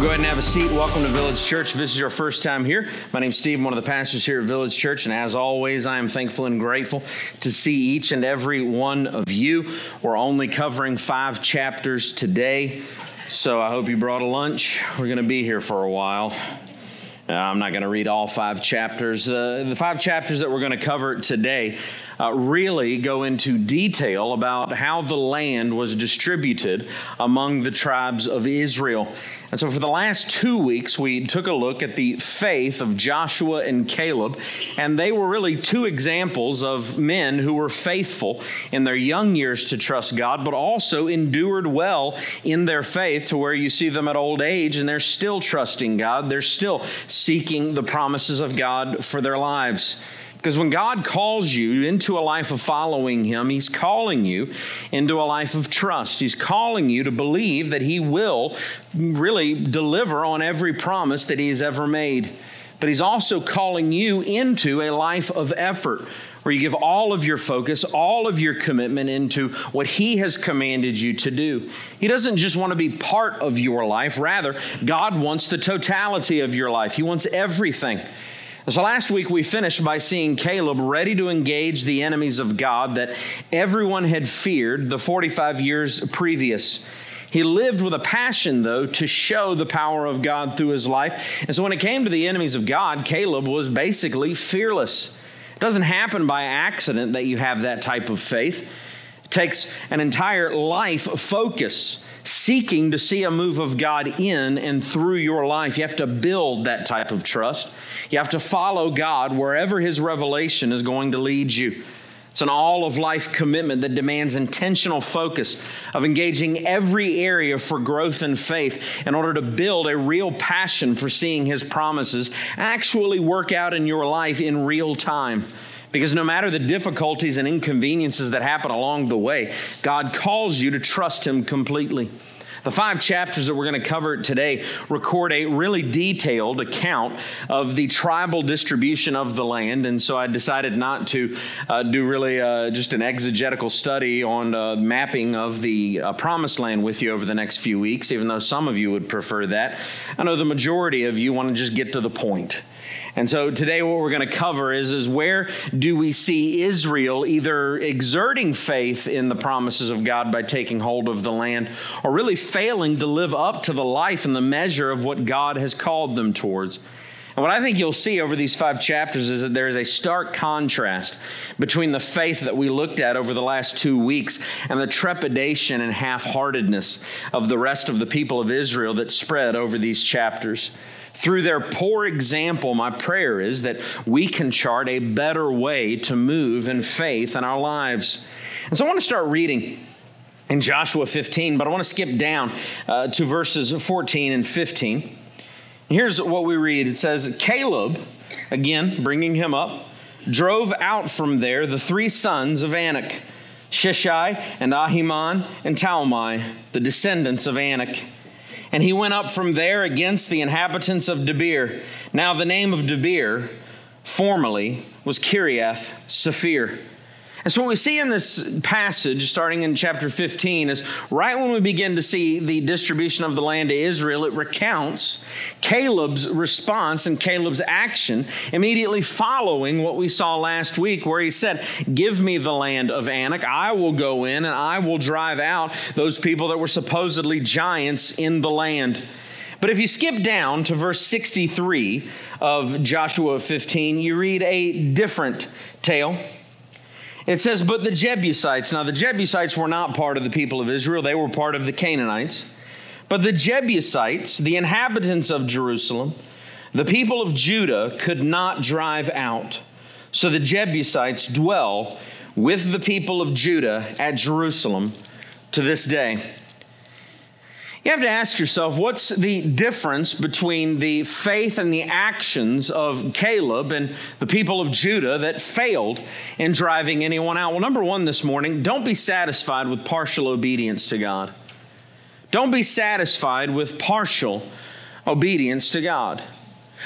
Well, go ahead and have a seat. Welcome to Village Church. If this is your first time here, my name's Steve. I'm one of the pastors here at Village Church. And as always, I am thankful and grateful to see each and every one of you. We're only covering five chapters today. So I hope you brought a lunch. We're going to be here for a while. Uh, I'm not going to read all five chapters. Uh, the five chapters that we're going to cover today uh, really go into detail about how the land was distributed among the tribes of Israel. And so, for the last two weeks, we took a look at the faith of Joshua and Caleb, and they were really two examples of men who were faithful in their young years to trust God, but also endured well in their faith to where you see them at old age and they're still trusting God. They're still seeking the promises of God for their lives. Because when God calls you into a life of following Him, He's calling you into a life of trust. He's calling you to believe that He will really deliver on every promise that He has ever made. But He's also calling you into a life of effort where you give all of your focus, all of your commitment into what He has commanded you to do. He doesn't just want to be part of your life, rather, God wants the totality of your life, He wants everything. So last week we finished by seeing Caleb ready to engage the enemies of God that everyone had feared the 45 years previous. He lived with a passion, though, to show the power of God through his life. And so when it came to the enemies of God, Caleb was basically fearless. It doesn't happen by accident that you have that type of faith. It takes an entire life focus seeking to see a move of God in and through your life. You have to build that type of trust. You have to follow God wherever His revelation is going to lead you. It's an all of life commitment that demands intentional focus of engaging every area for growth and faith in order to build a real passion for seeing His promises actually work out in your life in real time. Because no matter the difficulties and inconveniences that happen along the way, God calls you to trust Him completely. The five chapters that we're going to cover today record a really detailed account of the tribal distribution of the land. And so I decided not to uh, do really uh, just an exegetical study on uh, mapping of the uh, promised land with you over the next few weeks, even though some of you would prefer that. I know the majority of you want to just get to the point. And so today what we're going to cover is, is where do we see Israel either exerting faith in the promises of God by taking hold of the land or really failing to live up to the life and the measure of what God has called them towards. And what I think you'll see over these five chapters is that there is a stark contrast between the faith that we looked at over the last two weeks and the trepidation and half heartedness of the rest of the people of Israel that spread over these chapters. Through their poor example, my prayer is that we can chart a better way to move in faith in our lives. And so I want to start reading in Joshua 15, but I want to skip down uh, to verses 14 and 15. Here's what we read it says, Caleb, again, bringing him up, drove out from there the three sons of Anak, Sheshai and Ahiman and Talmai, the descendants of Anak. And he went up from there against the inhabitants of Debir. Now, the name of Debir formerly was Kiriath Sepher. And so, what we see in this passage, starting in chapter 15, is right when we begin to see the distribution of the land to Israel, it recounts Caleb's response and Caleb's action immediately following what we saw last week, where he said, Give me the land of Anak. I will go in and I will drive out those people that were supposedly giants in the land. But if you skip down to verse 63 of Joshua 15, you read a different tale. It says, But the Jebusites, now the Jebusites were not part of the people of Israel, they were part of the Canaanites. But the Jebusites, the inhabitants of Jerusalem, the people of Judah could not drive out. So the Jebusites dwell with the people of Judah at Jerusalem to this day. You have to ask yourself what's the difference between the faith and the actions of Caleb and the people of Judah that failed in driving anyone out? Well, number one this morning, don't be satisfied with partial obedience to God. Don't be satisfied with partial obedience to God.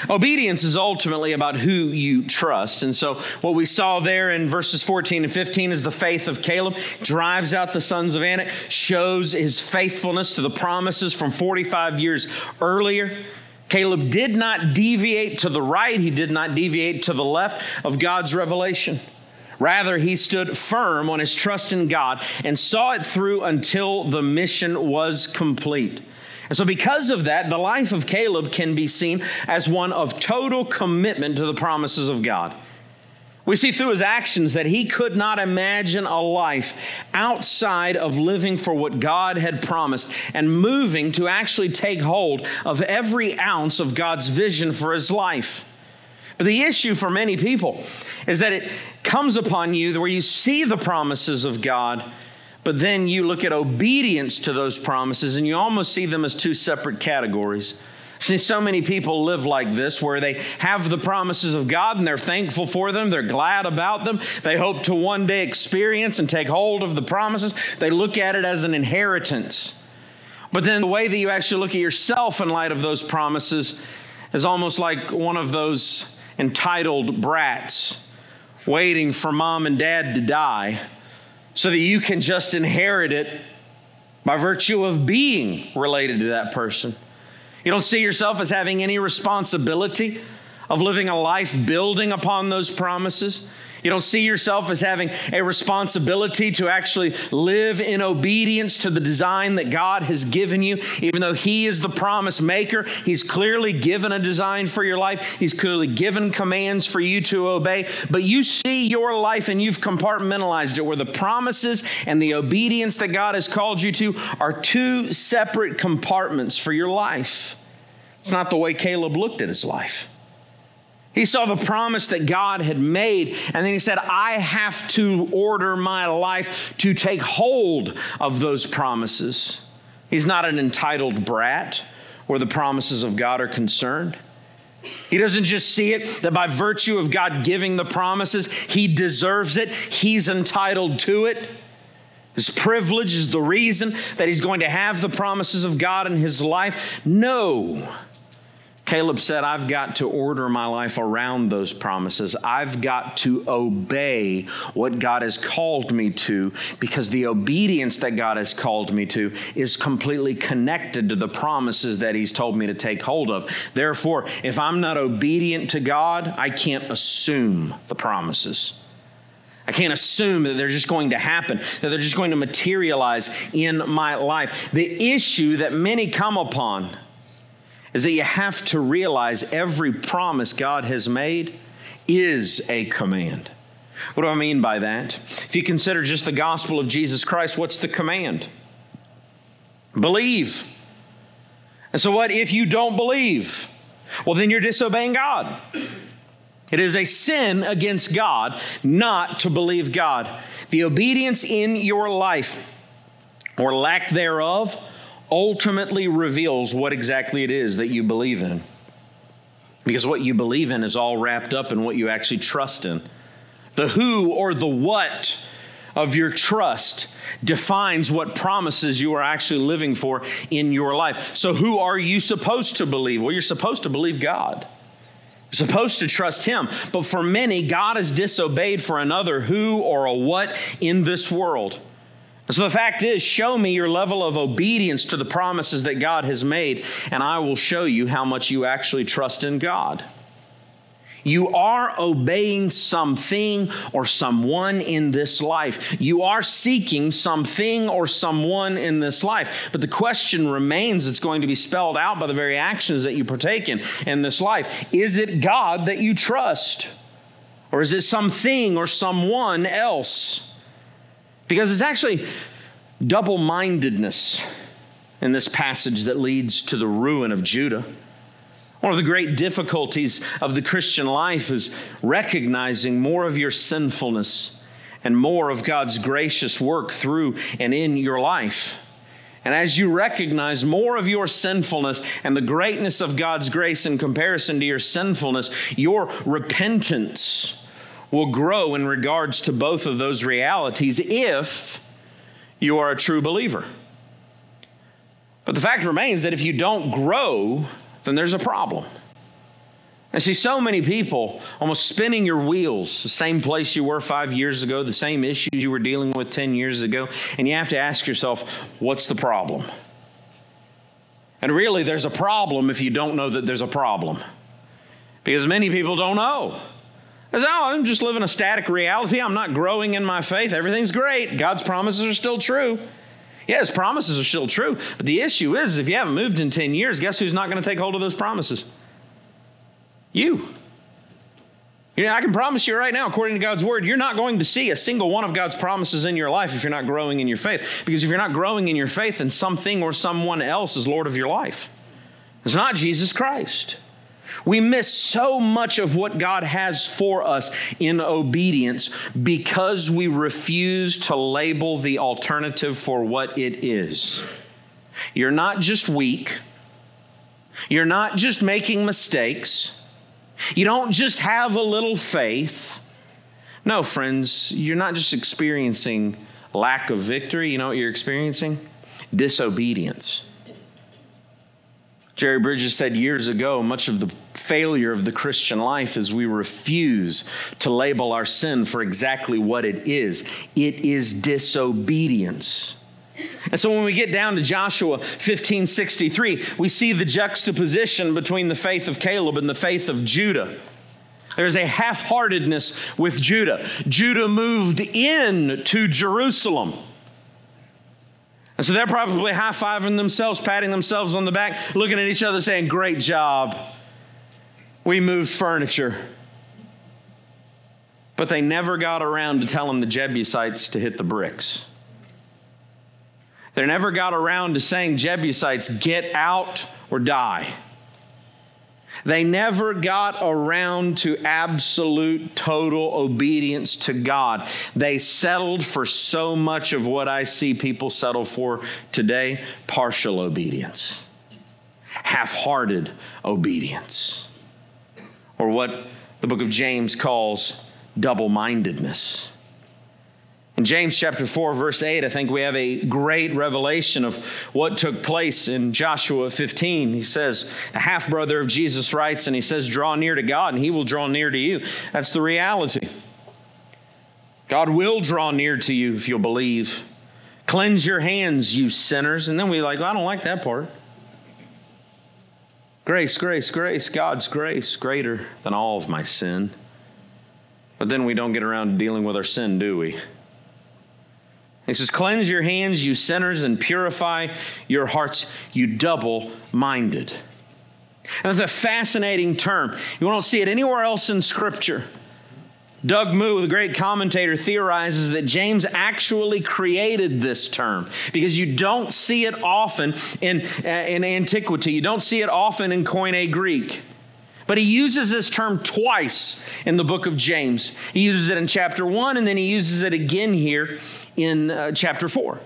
Obedience is ultimately about who you trust. And so, what we saw there in verses 14 and 15 is the faith of Caleb drives out the sons of Anak, shows his faithfulness to the promises from 45 years earlier. Caleb did not deviate to the right, he did not deviate to the left of God's revelation. Rather, he stood firm on his trust in God and saw it through until the mission was complete. And so, because of that, the life of Caleb can be seen as one of total commitment to the promises of God. We see through his actions that he could not imagine a life outside of living for what God had promised and moving to actually take hold of every ounce of God's vision for his life. But the issue for many people is that it comes upon you where you see the promises of God but then you look at obedience to those promises and you almost see them as two separate categories. See, so many people live like this where they have the promises of God and they're thankful for them. They're glad about them. They hope to one day experience and take hold of the promises. They look at it as an inheritance. But then the way that you actually look at yourself in light of those promises is almost like one of those entitled brats waiting for mom and dad to die so that you can just inherit it by virtue of being related to that person. You don't see yourself as having any responsibility of living a life building upon those promises. You don't see yourself as having a responsibility to actually live in obedience to the design that God has given you. Even though He is the promise maker, He's clearly given a design for your life, He's clearly given commands for you to obey. But you see your life and you've compartmentalized it where the promises and the obedience that God has called you to are two separate compartments for your life. It's not the way Caleb looked at his life. He saw the promise that God had made, and then he said, I have to order my life to take hold of those promises. He's not an entitled brat where the promises of God are concerned. He doesn't just see it that by virtue of God giving the promises, he deserves it, he's entitled to it. His privilege is the reason that he's going to have the promises of God in his life. No. Caleb said, I've got to order my life around those promises. I've got to obey what God has called me to because the obedience that God has called me to is completely connected to the promises that He's told me to take hold of. Therefore, if I'm not obedient to God, I can't assume the promises. I can't assume that they're just going to happen, that they're just going to materialize in my life. The issue that many come upon is that you have to realize every promise God has made is a command. What do I mean by that? If you consider just the gospel of Jesus Christ, what's the command? Believe. And so, what if you don't believe? Well, then you're disobeying God. It is a sin against God not to believe God. The obedience in your life or lack thereof ultimately reveals what exactly it is that you believe in. Because what you believe in is all wrapped up in what you actually trust in. The who or the what of your trust defines what promises you are actually living for in your life. So, who are you supposed to believe? Well, you're supposed to believe God. You're supposed to trust Him. But for many, God is disobeyed for another who or a what in this world. So the fact is, show me your level of obedience to the promises that God has made, and I will show you how much you actually trust in God. You are obeying something or someone in this life. You are seeking something or someone in this life. But the question remains it's going to be spelled out by the very actions that you partake in in this life. Is it God that you trust? Or is it something or someone else? Because it's actually double mindedness in this passage that leads to the ruin of Judah. One of the great difficulties of the Christian life is recognizing more of your sinfulness and more of God's gracious work through and in your life. And as you recognize more of your sinfulness and the greatness of God's grace in comparison to your sinfulness, your repentance will grow in regards to both of those realities if you are a true believer. But the fact remains that if you don't grow, then there's a problem. I see so many people almost spinning your wheels, the same place you were five years ago, the same issues you were dealing with 10 years ago, and you have to ask yourself, what's the problem? And really, there's a problem if you don't know that there's a problem. Because many people don't know. Oh, I'm just living a static reality. I'm not growing in my faith. Everything's great. God's promises are still true. Yes, promises are still true. But the issue is, if you haven't moved in 10 years, guess who's not going to take hold of those promises? You. You know, I can promise you right now, according to God's word, you're not going to see a single one of God's promises in your life if you're not growing in your faith. Because if you're not growing in your faith, then something or someone else is Lord of your life. It's not Jesus Christ. We miss so much of what God has for us in obedience because we refuse to label the alternative for what it is. You're not just weak, you're not just making mistakes. You don't just have a little faith. No, friends, you're not just experiencing lack of victory. You know what you're experiencing? Disobedience. Jerry Bridges said years ago much of the failure of the Christian life is we refuse to label our sin for exactly what it is it is disobedience. And so when we get down to Joshua 1563, we see the juxtaposition between the faith of Caleb and the faith of Judah. There's a half heartedness with Judah. Judah moved in to Jerusalem. And so they're probably high fiving themselves, patting themselves on the back, looking at each other, saying, Great job. We moved furniture. But they never got around to telling the Jebusites to hit the bricks. They never got around to saying, Jebusites, get out or die. They never got around to absolute total obedience to God. They settled for so much of what I see people settle for today partial obedience, half hearted obedience, or what the book of James calls double mindedness. In James chapter 4, verse 8, I think we have a great revelation of what took place in Joshua 15. He says, The half brother of Jesus writes, and he says, Draw near to God, and he will draw near to you. That's the reality. God will draw near to you if you'll believe. Cleanse your hands, you sinners. And then we like, well, I don't like that part. Grace, grace, grace, God's grace greater than all of my sin. But then we don't get around to dealing with our sin, do we? He says, Cleanse your hands, you sinners, and purify your hearts, you double minded. And that's a fascinating term. You won't see it anywhere else in Scripture. Doug Moo, the great commentator, theorizes that James actually created this term because you don't see it often in, uh, in antiquity. You don't see it often in Koine Greek. But he uses this term twice in the book of James. He uses it in chapter 1 and then he uses it again here in uh, chapter 4.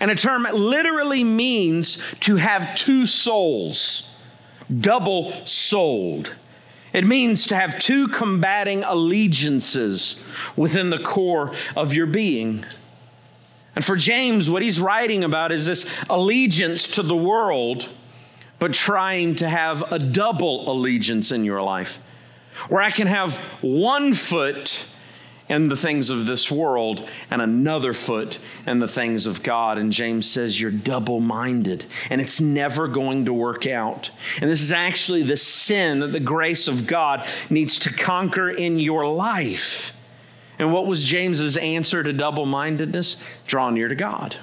And a term literally means to have two souls, double souled. It means to have two combating allegiances within the core of your being. And for James, what he's writing about is this allegiance to the world but trying to have a double allegiance in your life, where I can have one foot in the things of this world and another foot in the things of God. And James says you're double minded and it's never going to work out. And this is actually the sin that the grace of God needs to conquer in your life. And what was James's answer to double mindedness? Draw near to God.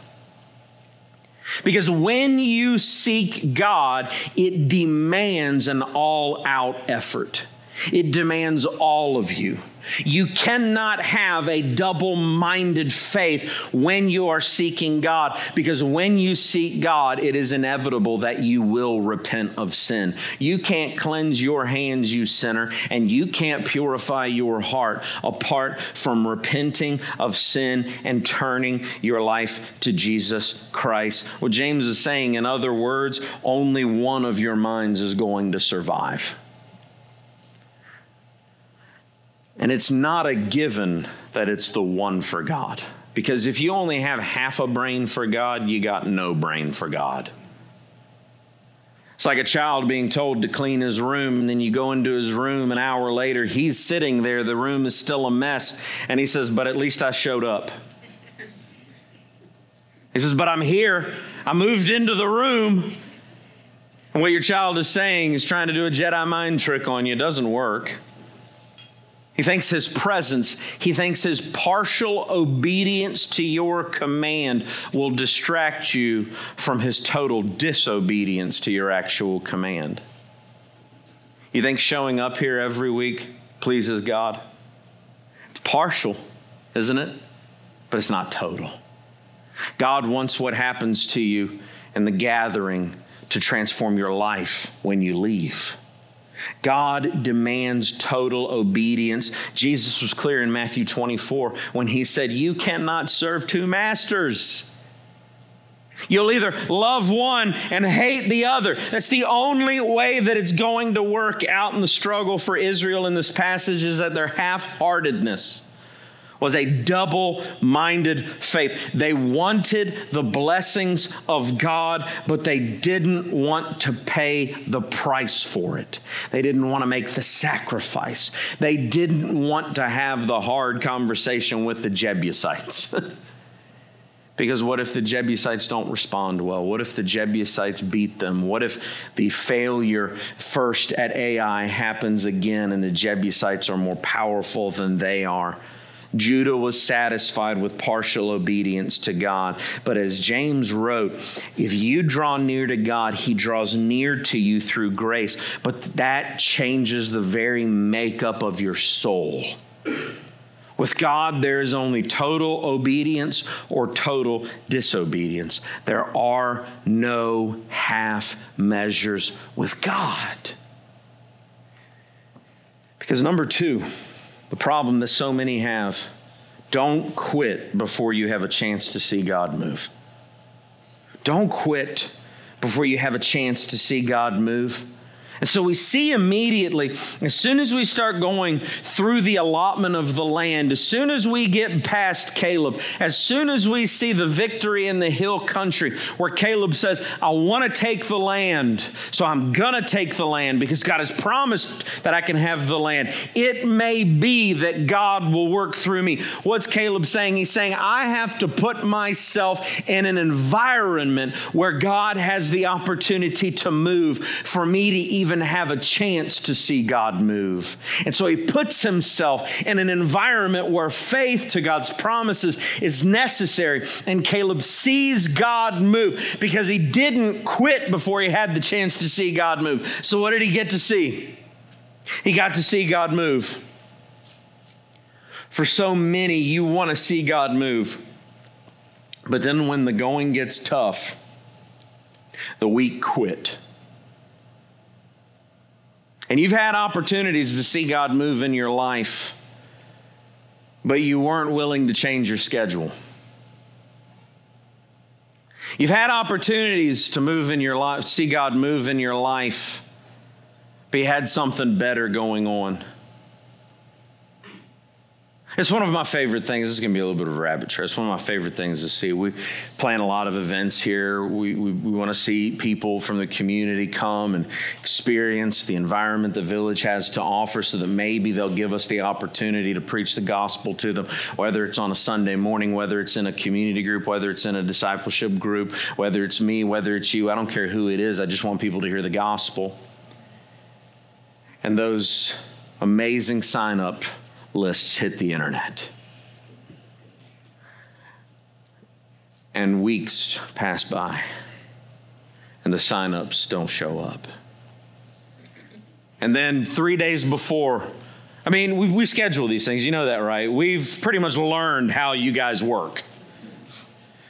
Because when you seek God, it demands an all out effort. It demands all of you. You cannot have a double minded faith when you are seeking God, because when you seek God, it is inevitable that you will repent of sin. You can't cleanse your hands, you sinner, and you can't purify your heart apart from repenting of sin and turning your life to Jesus Christ. What James is saying, in other words, only one of your minds is going to survive. And it's not a given that it's the one for God. Because if you only have half a brain for God, you got no brain for God. It's like a child being told to clean his room, and then you go into his room an hour later, he's sitting there, the room is still a mess, and he says, But at least I showed up. He says, But I'm here. I moved into the room. And what your child is saying is trying to do a Jedi mind trick on you. It doesn't work. He thinks his presence, he thinks his partial obedience to your command will distract you from his total disobedience to your actual command. You think showing up here every week pleases God? It's partial, isn't it? But it's not total. God wants what happens to you in the gathering to transform your life when you leave. God demands total obedience. Jesus was clear in Matthew 24 when he said, You cannot serve two masters. You'll either love one and hate the other. That's the only way that it's going to work out in the struggle for Israel in this passage is that their half heartedness was a double minded faith. They wanted the blessings of God, but they didn't want to pay the price for it. They didn't want to make the sacrifice. They didn't want to have the hard conversation with the Jebusites. Because what if the Jebusites don't respond well? What if the Jebusites beat them? What if the failure first at Ai happens again and the Jebusites are more powerful than they are? Judah was satisfied with partial obedience to God. But as James wrote, if you draw near to God, he draws near to you through grace. But that changes the very makeup of your soul. With God, there is only total obedience or total disobedience. There are no half measures with God. Because number two, the problem that so many have. Don't quit before you have a chance to see God move. Don't quit before you have a chance to see God move. And so we see immediately, as soon as we start going through the allotment of the land, as soon as we get past Caleb, as soon as we see the victory in the hill country, where Caleb says, I want to take the land, so I'm going to take the land because God has promised that I can have the land. It may be that God will work through me. What's Caleb saying? He's saying, I have to put myself in an environment where God has the opportunity to move for me to even even have a chance to see God move. And so he puts himself in an environment where faith to God's promises is necessary. And Caleb sees God move because he didn't quit before he had the chance to see God move. So, what did he get to see? He got to see God move. For so many, you want to see God move. But then when the going gets tough, the weak quit. And you've had opportunities to see God move in your life, but you weren't willing to change your schedule. You've had opportunities to move in your life, see God move in your life, but you had something better going on. It's one of my favorite things. This is going to be a little bit of a rabbit trail. It's one of my favorite things to see. We plan a lot of events here. We, we, we want to see people from the community come and experience the environment the village has to offer so that maybe they'll give us the opportunity to preach the gospel to them, whether it's on a Sunday morning, whether it's in a community group, whether it's in a discipleship group, whether it's me, whether it's you. I don't care who it is. I just want people to hear the gospel. And those amazing sign up lists hit the internet. And weeks pass by, and the signups don't show up. And then three days before, I mean, we, we schedule these things, you know that, right? We've pretty much learned how you guys work.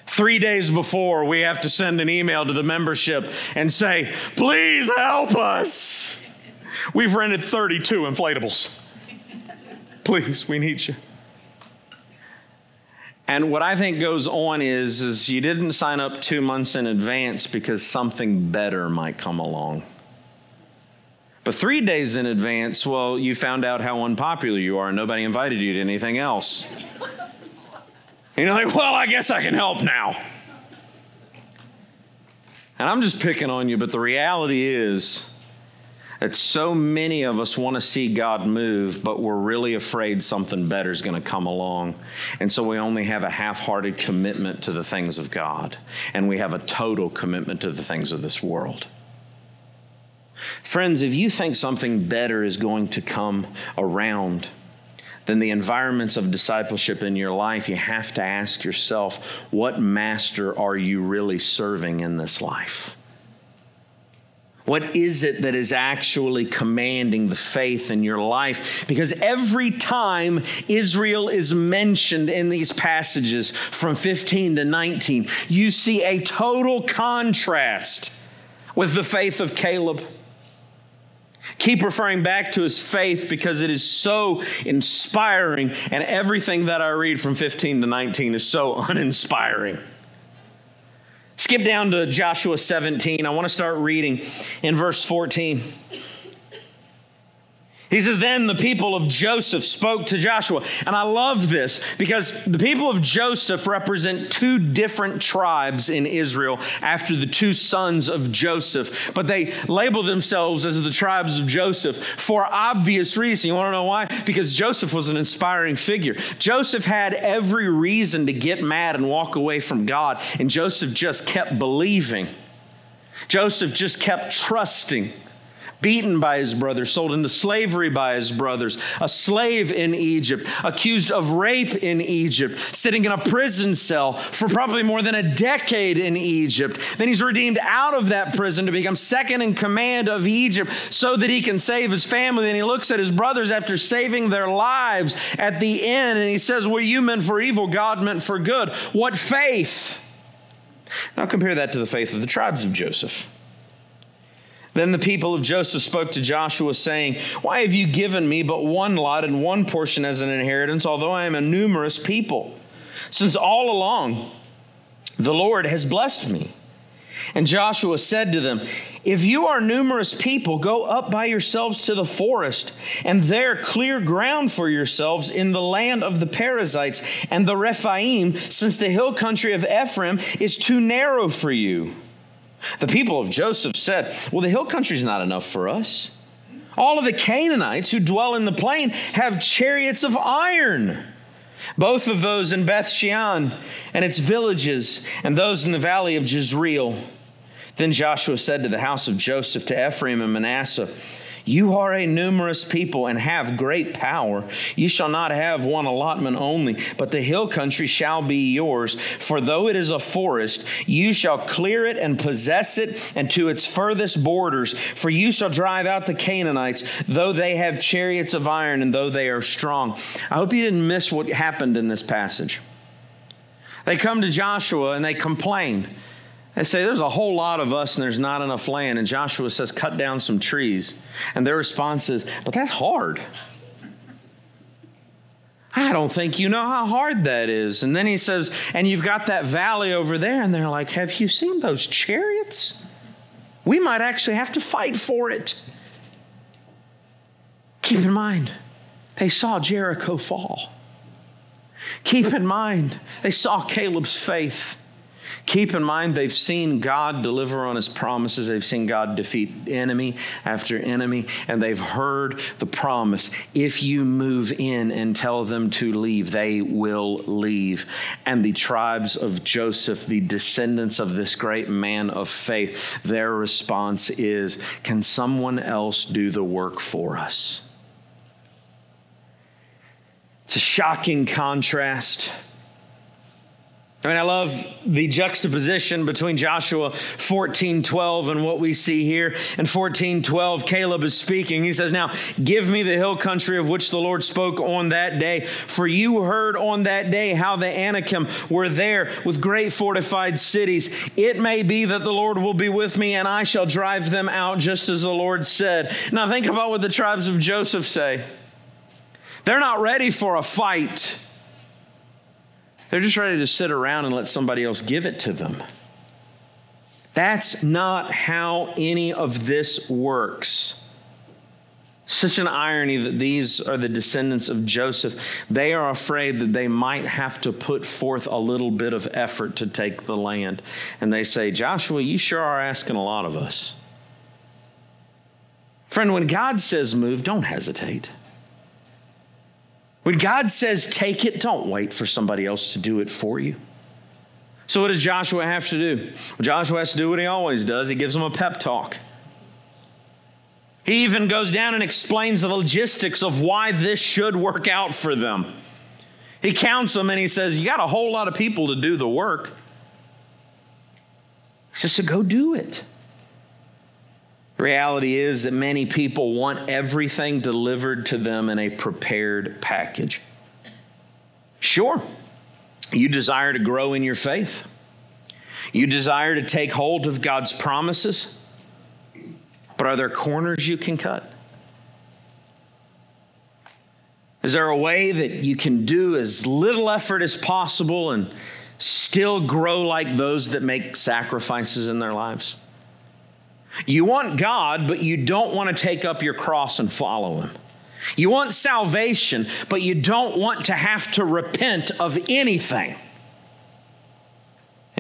Three days before, we have to send an email to the membership and say, please help us. We've rented 32 inflatables. Please, we need you. And what I think goes on is, is you didn't sign up two months in advance because something better might come along. But three days in advance, well, you found out how unpopular you are and nobody invited you to anything else. And you're like, well, I guess I can help now. And I'm just picking on you, but the reality is that so many of us want to see God move, but we're really afraid something better is going to come along. And so we only have a half hearted commitment to the things of God, and we have a total commitment to the things of this world. Friends, if you think something better is going to come around, then the environments of discipleship in your life, you have to ask yourself, what master are you really serving in this life? What is it that is actually commanding the faith in your life? Because every time Israel is mentioned in these passages from 15 to 19, you see a total contrast with the faith of Caleb. Keep referring back to his faith because it is so inspiring, and everything that I read from 15 to 19 is so uninspiring. Skip down to Joshua 17. I want to start reading in verse 14. He says, Then the people of Joseph spoke to Joshua. And I love this because the people of Joseph represent two different tribes in Israel after the two sons of Joseph. But they label themselves as the tribes of Joseph for obvious reason. You want to know why? Because Joseph was an inspiring figure. Joseph had every reason to get mad and walk away from God. And Joseph just kept believing, Joseph just kept trusting beaten by his brothers, sold into slavery by his brothers, a slave in Egypt, accused of rape in Egypt, sitting in a prison cell for probably more than a decade in Egypt. Then he's redeemed out of that prison to become second in command of Egypt so that he can save his family. And he looks at his brothers after saving their lives at the end and he says, What you meant for evil, God meant for good. What faith? Now compare that to the faith of the tribes of Joseph. Then the people of Joseph spoke to Joshua, saying, Why have you given me but one lot and one portion as an inheritance, although I am a numerous people? Since all along the Lord has blessed me. And Joshua said to them, If you are numerous people, go up by yourselves to the forest, and there clear ground for yourselves in the land of the Perizzites and the Rephaim, since the hill country of Ephraim is too narrow for you. The people of Joseph said, Well, the hill country is not enough for us. All of the Canaanites who dwell in the plain have chariots of iron. Both of those in Beth Shean and its villages, and those in the valley of Jezreel. Then Joshua said to the house of Joseph, to Ephraim and Manasseh, you are a numerous people and have great power. You shall not have one allotment only, but the hill country shall be yours. For though it is a forest, you shall clear it and possess it and to its furthest borders. For you shall drive out the Canaanites, though they have chariots of iron and though they are strong. I hope you didn't miss what happened in this passage. They come to Joshua and they complain. They say, There's a whole lot of us and there's not enough land. And Joshua says, Cut down some trees. And their response is, But that's hard. I don't think you know how hard that is. And then he says, And you've got that valley over there. And they're like, Have you seen those chariots? We might actually have to fight for it. Keep in mind, they saw Jericho fall. Keep in mind, they saw Caleb's faith. Keep in mind, they've seen God deliver on his promises. They've seen God defeat enemy after enemy, and they've heard the promise if you move in and tell them to leave, they will leave. And the tribes of Joseph, the descendants of this great man of faith, their response is Can someone else do the work for us? It's a shocking contrast I mean, I love the juxtaposition between Joshua 14 12 and what we see here. In 14 12, Caleb is speaking. He says, Now give me the hill country of which the Lord spoke on that day. For you heard on that day how the Anakim were there with great fortified cities. It may be that the Lord will be with me and I shall drive them out just as the Lord said. Now think about what the tribes of Joseph say. They're not ready for a fight. They're just ready to sit around and let somebody else give it to them. That's not how any of this works. Such an irony that these are the descendants of Joseph. They are afraid that they might have to put forth a little bit of effort to take the land. And they say, Joshua, you sure are asking a lot of us. Friend, when God says move, don't hesitate. When God says take it, don't wait for somebody else to do it for you. So, what does Joshua have to do? Well, Joshua has to do what he always does he gives them a pep talk. He even goes down and explains the logistics of why this should work out for them. He counts them and he says, You got a whole lot of people to do the work. He says, So go do it. Reality is that many people want everything delivered to them in a prepared package. Sure, you desire to grow in your faith, you desire to take hold of God's promises. But are there corners you can cut? Is there a way that you can do as little effort as possible and still grow like those that make sacrifices in their lives? You want God, but you don't want to take up your cross and follow Him. You want salvation, but you don't want to have to repent of anything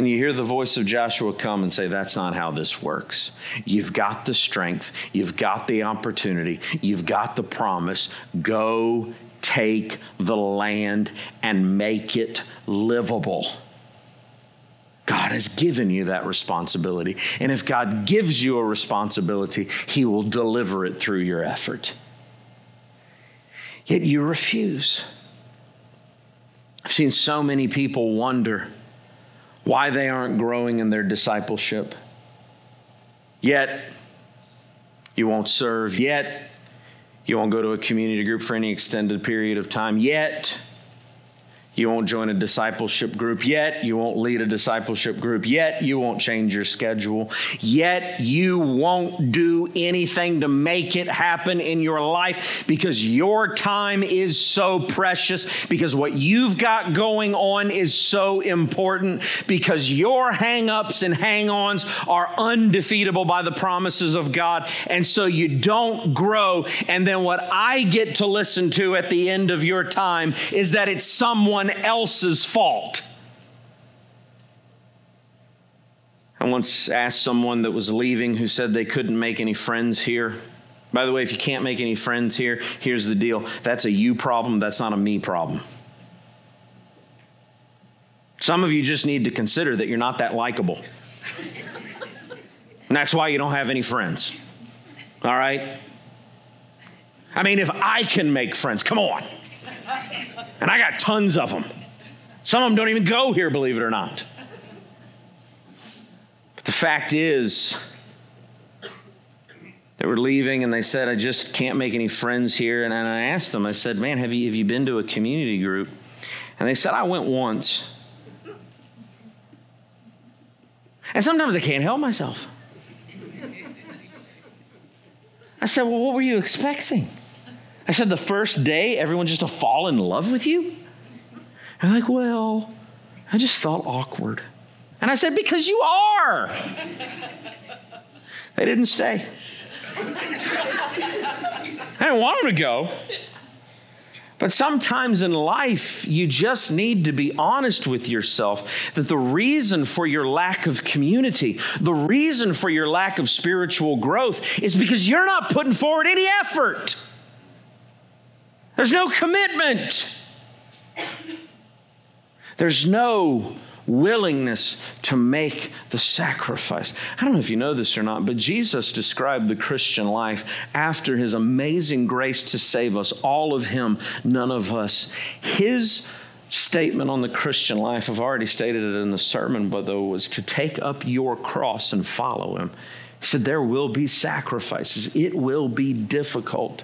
and you hear the voice of Joshua come and say, That's not how this works. You've got the strength, you've got the opportunity, you've got the promise. Go take the land and make it livable. God has given you that responsibility. And if God gives you a responsibility, He will deliver it through your effort. Yet you refuse. I've seen so many people wonder why they aren't growing in their discipleship. Yet, you won't serve. Yet, you won't go to a community group for any extended period of time. Yet, you won't join a discipleship group yet. You won't lead a discipleship group yet. You won't change your schedule yet. You won't do anything to make it happen in your life because your time is so precious, because what you've got going on is so important, because your hang ups and hang ons are undefeatable by the promises of God. And so you don't grow. And then what I get to listen to at the end of your time is that it's someone someone else's fault. I once asked someone that was leaving who said they couldn't make any friends here. By the way, if you can't make any friends here, here's the deal that's a you problem, that's not a me problem. Some of you just need to consider that you're not that likable. And that's why you don't have any friends. All right? I mean, if I can make friends, come on. And I got tons of them. Some of them don't even go here, believe it or not. But the fact is, they were leaving and they said, I just can't make any friends here. And I asked them, I said, Man, have you, have you been to a community group? And they said, I went once. And sometimes I can't help myself. I said, Well, what were you expecting? I said, the first day, everyone just to fall in love with you? And like, well, I just felt awkward. And I said, because you are. they didn't stay. I didn't want them to go. But sometimes in life, you just need to be honest with yourself that the reason for your lack of community, the reason for your lack of spiritual growth is because you're not putting forward any effort. There's no commitment. There's no willingness to make the sacrifice. I don't know if you know this or not, but Jesus described the Christian life after his amazing grace to save us, all of him, none of us. His statement on the Christian life, I've already stated it in the sermon, but though was to take up your cross and follow him. He said, There will be sacrifices, it will be difficult.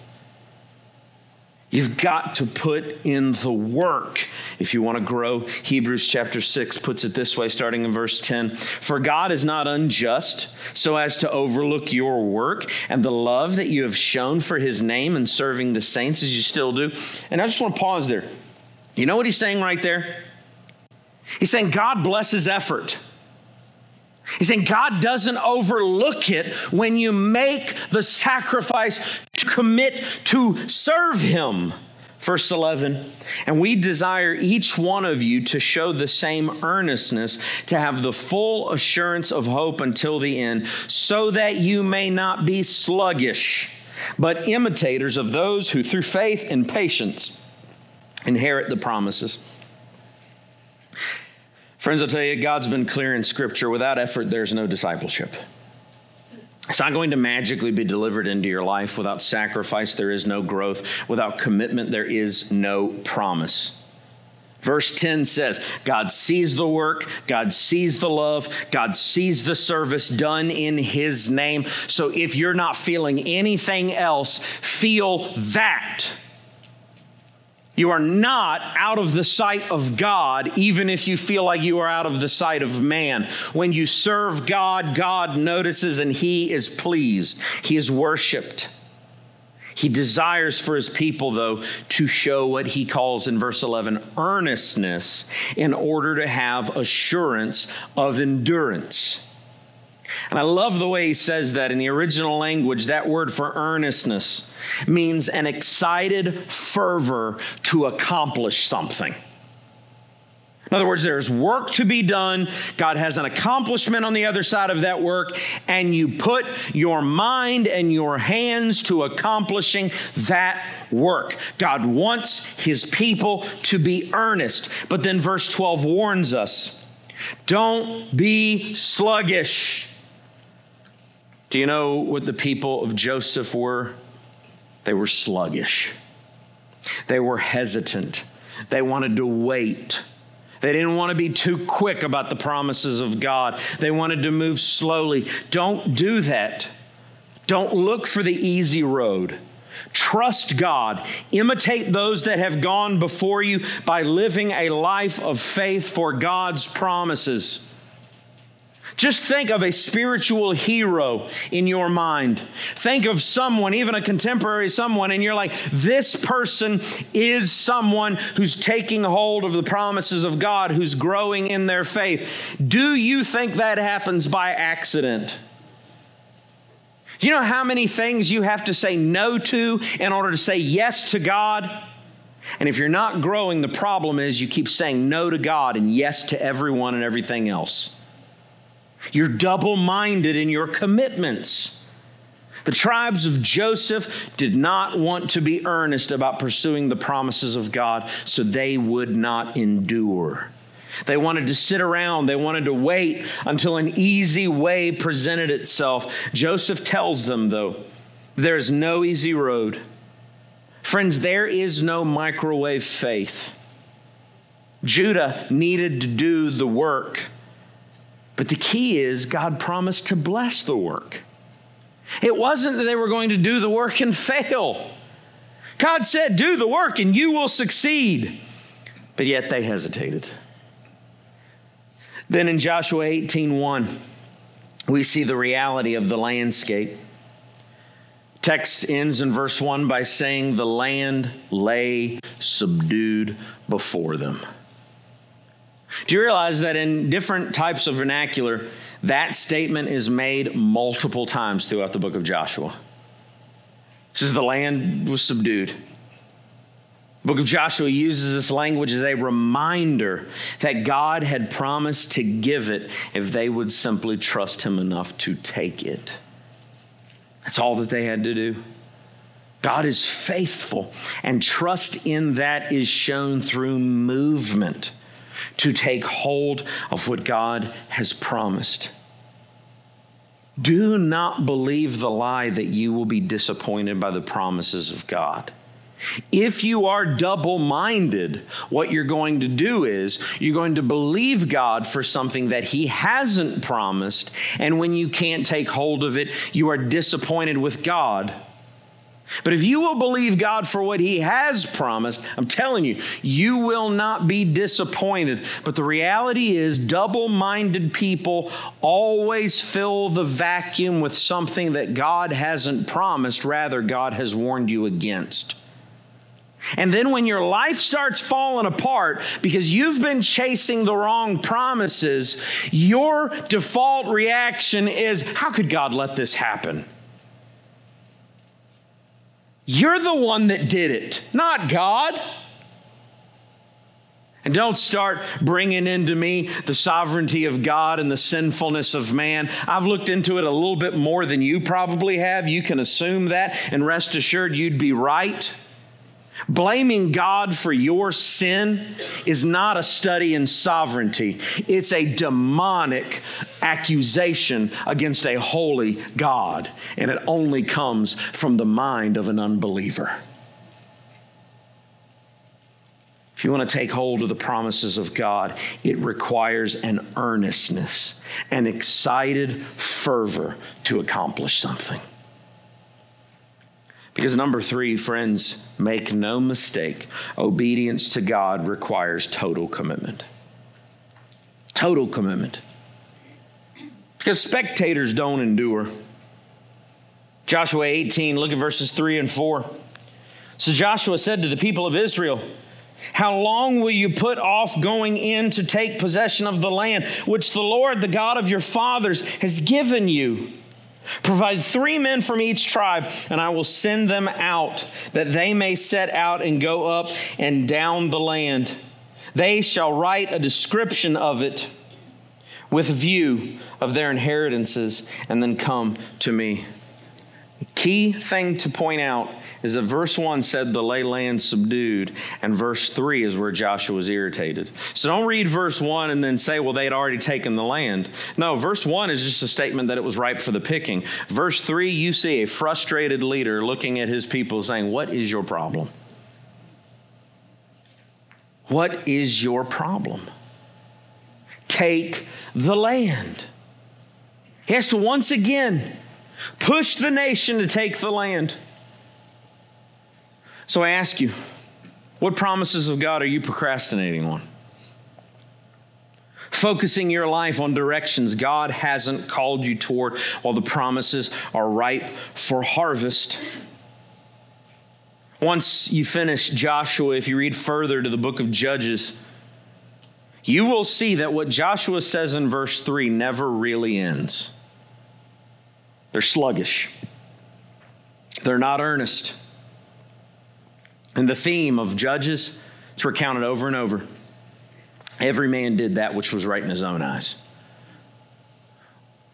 You've got to put in the work if you want to grow. Hebrews chapter 6 puts it this way, starting in verse 10 For God is not unjust so as to overlook your work and the love that you have shown for his name and serving the saints as you still do. And I just want to pause there. You know what he's saying right there? He's saying God blesses effort. He's saying God doesn't overlook it when you make the sacrifice to commit to serve Him. Verse 11, and we desire each one of you to show the same earnestness, to have the full assurance of hope until the end, so that you may not be sluggish, but imitators of those who through faith and patience inherit the promises. Friends, I'll tell you, God's been clear in Scripture without effort, there's no discipleship. It's not going to magically be delivered into your life. Without sacrifice, there is no growth. Without commitment, there is no promise. Verse 10 says, God sees the work, God sees the love, God sees the service done in His name. So if you're not feeling anything else, feel that. You are not out of the sight of God, even if you feel like you are out of the sight of man. When you serve God, God notices and He is pleased. He is worshiped. He desires for his people, though, to show what he calls in verse 11 earnestness in order to have assurance of endurance. And I love the way he says that in the original language, that word for earnestness means an excited fervor to accomplish something. In other words, there's work to be done. God has an accomplishment on the other side of that work, and you put your mind and your hands to accomplishing that work. God wants his people to be earnest. But then verse 12 warns us don't be sluggish. Do you know what the people of Joseph were? They were sluggish, they were hesitant, they wanted to wait. They didn't want to be too quick about the promises of God. They wanted to move slowly. Don't do that. Don't look for the easy road. Trust God. Imitate those that have gone before you by living a life of faith for God's promises. Just think of a spiritual hero in your mind. Think of someone, even a contemporary someone, and you're like, this person is someone who's taking hold of the promises of God, who's growing in their faith. Do you think that happens by accident? Do you know how many things you have to say no to in order to say yes to God? And if you're not growing, the problem is you keep saying no to God and yes to everyone and everything else. You're double minded in your commitments. The tribes of Joseph did not want to be earnest about pursuing the promises of God, so they would not endure. They wanted to sit around. They wanted to wait until an easy way presented itself. Joseph tells them, though, there's no easy road. Friends, there is no microwave faith. Judah needed to do the work. But the key is God promised to bless the work. It wasn't that they were going to do the work and fail. God said, Do the work and you will succeed. But yet they hesitated. Then in Joshua 18:1, we see the reality of the landscape. Text ends in verse 1 by saying, The land lay subdued before them. Do you realize that in different types of vernacular, that statement is made multiple times throughout the book of Joshua? It says the land was subdued. The book of Joshua uses this language as a reminder that God had promised to give it if they would simply trust Him enough to take it. That's all that they had to do. God is faithful, and trust in that is shown through movement to take hold of what God has promised. Do not believe the lie that you will be disappointed by the promises of God. If you are double minded, what you're going to do is you're going to believe God for something that He hasn't promised. And when you can't take hold of it, you are disappointed with God but if you will believe God for what He has promised, I'm telling you, you will not be disappointed. But the reality is, double minded people always fill the vacuum with something that God hasn't promised, rather, God has warned you against. And then when your life starts falling apart because you've been chasing the wrong promises, your default reaction is, How could God let this happen? You're the one that did it, not God. And don't start bringing into me the sovereignty of God and the sinfulness of man. I've looked into it a little bit more than you probably have. You can assume that and rest assured you'd be right. Blaming God for your sin is not a study in sovereignty, it's a demonic accusation against a holy God, and it only comes from the mind of an unbeliever. If you want to take hold of the promises of God, it requires an earnestness, an excited fervor to accomplish something. Because number three, friends, make no mistake, obedience to God requires total commitment. Total commitment. Because spectators don't endure. Joshua 18, look at verses 3 and 4. So Joshua said to the people of Israel, How long will you put off going in to take possession of the land which the Lord, the God of your fathers, has given you? Provide three men from each tribe, and I will send them out, that they may set out and go up and down the land. They shall write a description of it with view of their inheritances, and then come to me. Key thing to point out is that verse 1 said the lay land subdued, and verse 3 is where Joshua was irritated. So don't read verse 1 and then say, well, they had already taken the land. No, verse 1 is just a statement that it was ripe for the picking. Verse 3, you see a frustrated leader looking at his people saying, What is your problem? What is your problem? Take the land. He has to once again push the nation to take the land. So I ask you, what promises of God are you procrastinating on? Focusing your life on directions God hasn't called you toward while the promises are ripe for harvest. Once you finish Joshua, if you read further to the book of Judges, you will see that what Joshua says in verse 3 never really ends. They're sluggish, they're not earnest. And the theme of Judges, it's recounted over and over. Every man did that which was right in his own eyes.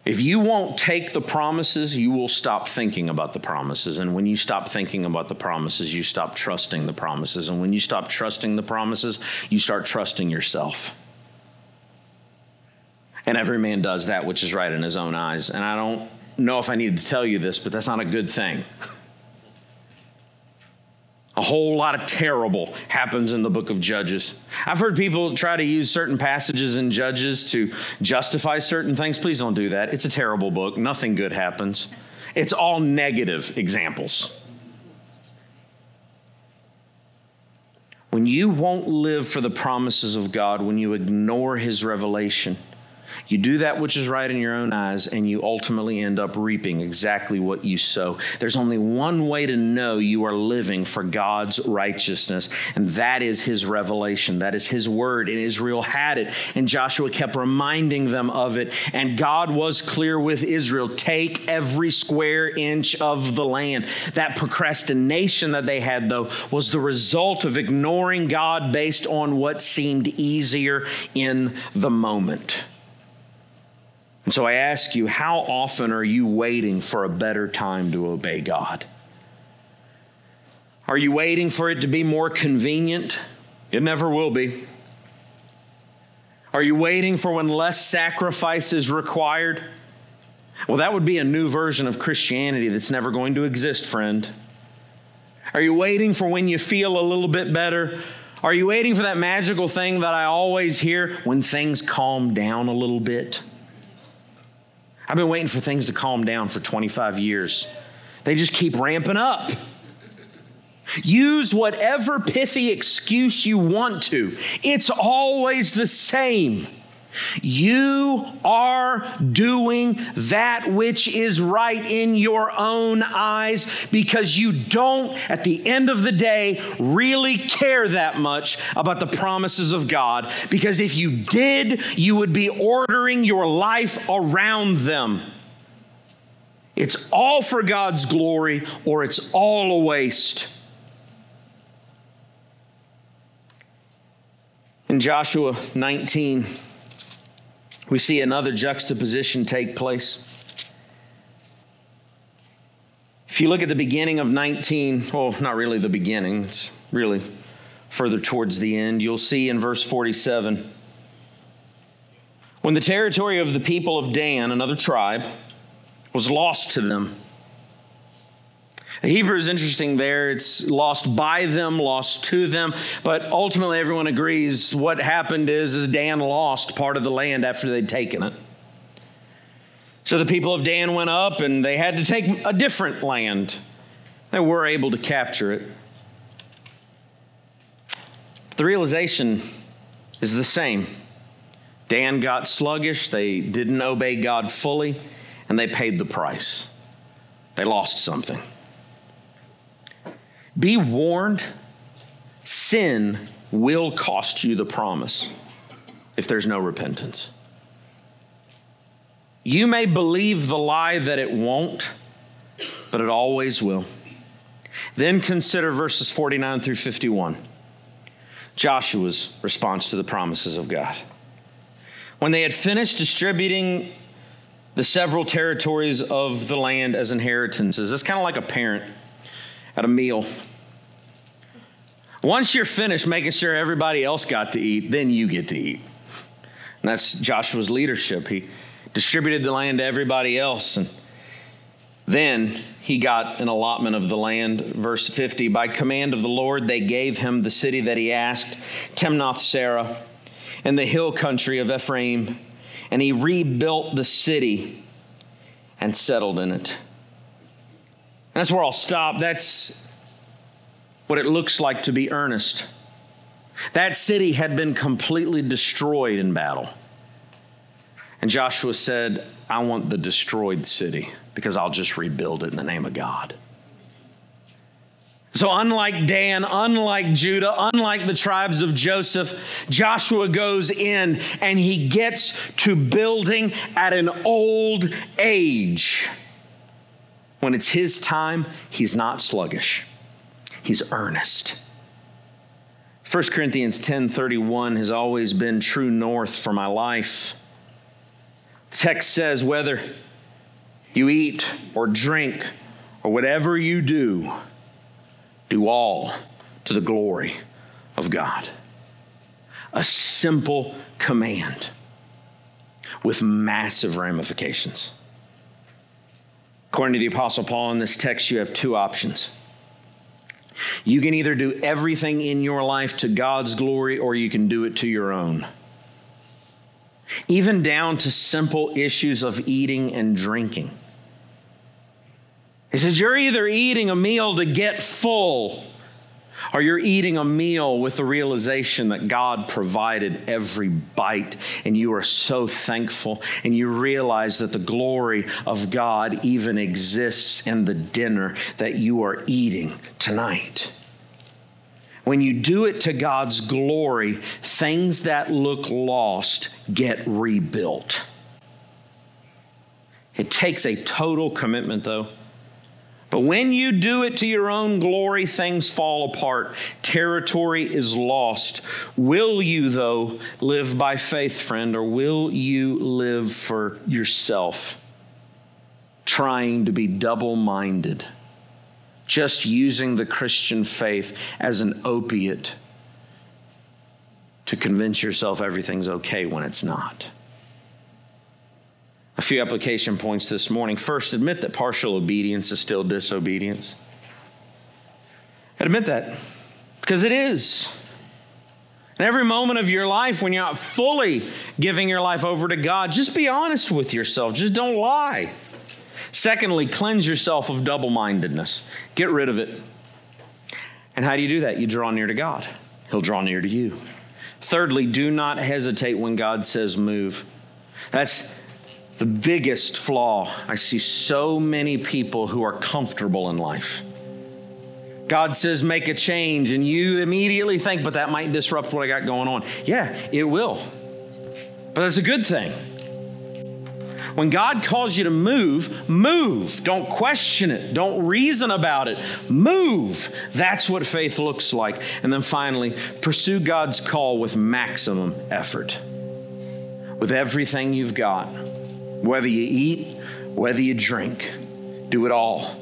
If you won't take the promises, you will stop thinking about the promises. And when you stop thinking about the promises, you stop trusting the promises. And when you stop trusting the promises, you start trusting yourself. And every man does that which is right in his own eyes. And I don't know if I need to tell you this, but that's not a good thing. A whole lot of terrible happens in the book of Judges. I've heard people try to use certain passages in Judges to justify certain things. Please don't do that. It's a terrible book. Nothing good happens, it's all negative examples. When you won't live for the promises of God, when you ignore His revelation, you do that which is right in your own eyes, and you ultimately end up reaping exactly what you sow. There's only one way to know you are living for God's righteousness, and that is His revelation. That is His word. And Israel had it, and Joshua kept reminding them of it. And God was clear with Israel take every square inch of the land. That procrastination that they had, though, was the result of ignoring God based on what seemed easier in the moment. And so I ask you, how often are you waiting for a better time to obey God? Are you waiting for it to be more convenient? It never will be. Are you waiting for when less sacrifice is required? Well, that would be a new version of Christianity that's never going to exist, friend. Are you waiting for when you feel a little bit better? Are you waiting for that magical thing that I always hear when things calm down a little bit? I've been waiting for things to calm down for 25 years. They just keep ramping up. Use whatever pithy excuse you want to, it's always the same. You are doing that which is right in your own eyes because you don't, at the end of the day, really care that much about the promises of God. Because if you did, you would be ordering your life around them. It's all for God's glory or it's all a waste. In Joshua 19, we see another juxtaposition take place. If you look at the beginning of 19, well, not really the beginning, it's really further towards the end, you'll see in verse 47 when the territory of the people of Dan, another tribe, was lost to them. Hebrew is interesting there. It's lost by them, lost to them. But ultimately, everyone agrees what happened is, is Dan lost part of the land after they'd taken it. So the people of Dan went up and they had to take a different land. They were able to capture it. The realization is the same. Dan got sluggish, they didn't obey God fully, and they paid the price. They lost something. Be warned, sin will cost you the promise if there's no repentance. You may believe the lie that it won't, but it always will. Then consider verses 49 through 51. Joshua's response to the promises of God. When they had finished distributing the several territories of the land as inheritances, it's kind of like a parent at a meal. Once you're finished making sure everybody else got to eat, then you get to eat. And that's Joshua's leadership. He distributed the land to everybody else. And then he got an allotment of the land. Verse 50 By command of the Lord, they gave him the city that he asked, Timnath Serah, and the hill country of Ephraim. And he rebuilt the city and settled in it. That's where I'll stop. That's what it looks like to be earnest. That city had been completely destroyed in battle. And Joshua said, I want the destroyed city because I'll just rebuild it in the name of God. So, unlike Dan, unlike Judah, unlike the tribes of Joseph, Joshua goes in and he gets to building at an old age. When it's his time, he's not sluggish, he's earnest. 1 Corinthians 10:31 has always been true north for my life. The text says whether you eat or drink or whatever you do, do all to the glory of God. A simple command with massive ramifications. According to the Apostle Paul in this text, you have two options. You can either do everything in your life to God's glory or you can do it to your own. Even down to simple issues of eating and drinking. He says, You're either eating a meal to get full or you're eating a meal with the realization that God provided every bite, and you are so thankful, and you realize that the glory of God even exists in the dinner that you are eating tonight. When you do it to God's glory, things that look lost get rebuilt. It takes a total commitment, though. But when you do it to your own glory, things fall apart. Territory is lost. Will you, though, live by faith, friend, or will you live for yourself, trying to be double minded, just using the Christian faith as an opiate to convince yourself everything's okay when it's not? A few application points this morning. First, admit that partial obedience is still disobedience. Admit that, because it is. In every moment of your life, when you're not fully giving your life over to God, just be honest with yourself. Just don't lie. Secondly, cleanse yourself of double mindedness. Get rid of it. And how do you do that? You draw near to God, He'll draw near to you. Thirdly, do not hesitate when God says move. That's the biggest flaw. I see so many people who are comfortable in life. God says, make a change, and you immediately think, but that might disrupt what I got going on. Yeah, it will. But that's a good thing. When God calls you to move, move. Don't question it. Don't reason about it. Move. That's what faith looks like. And then finally, pursue God's call with maximum effort. With everything you've got, whether you eat, whether you drink, do it all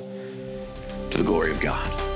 to the glory of God.